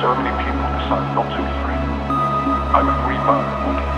so many people decide not to be free. I'm a free man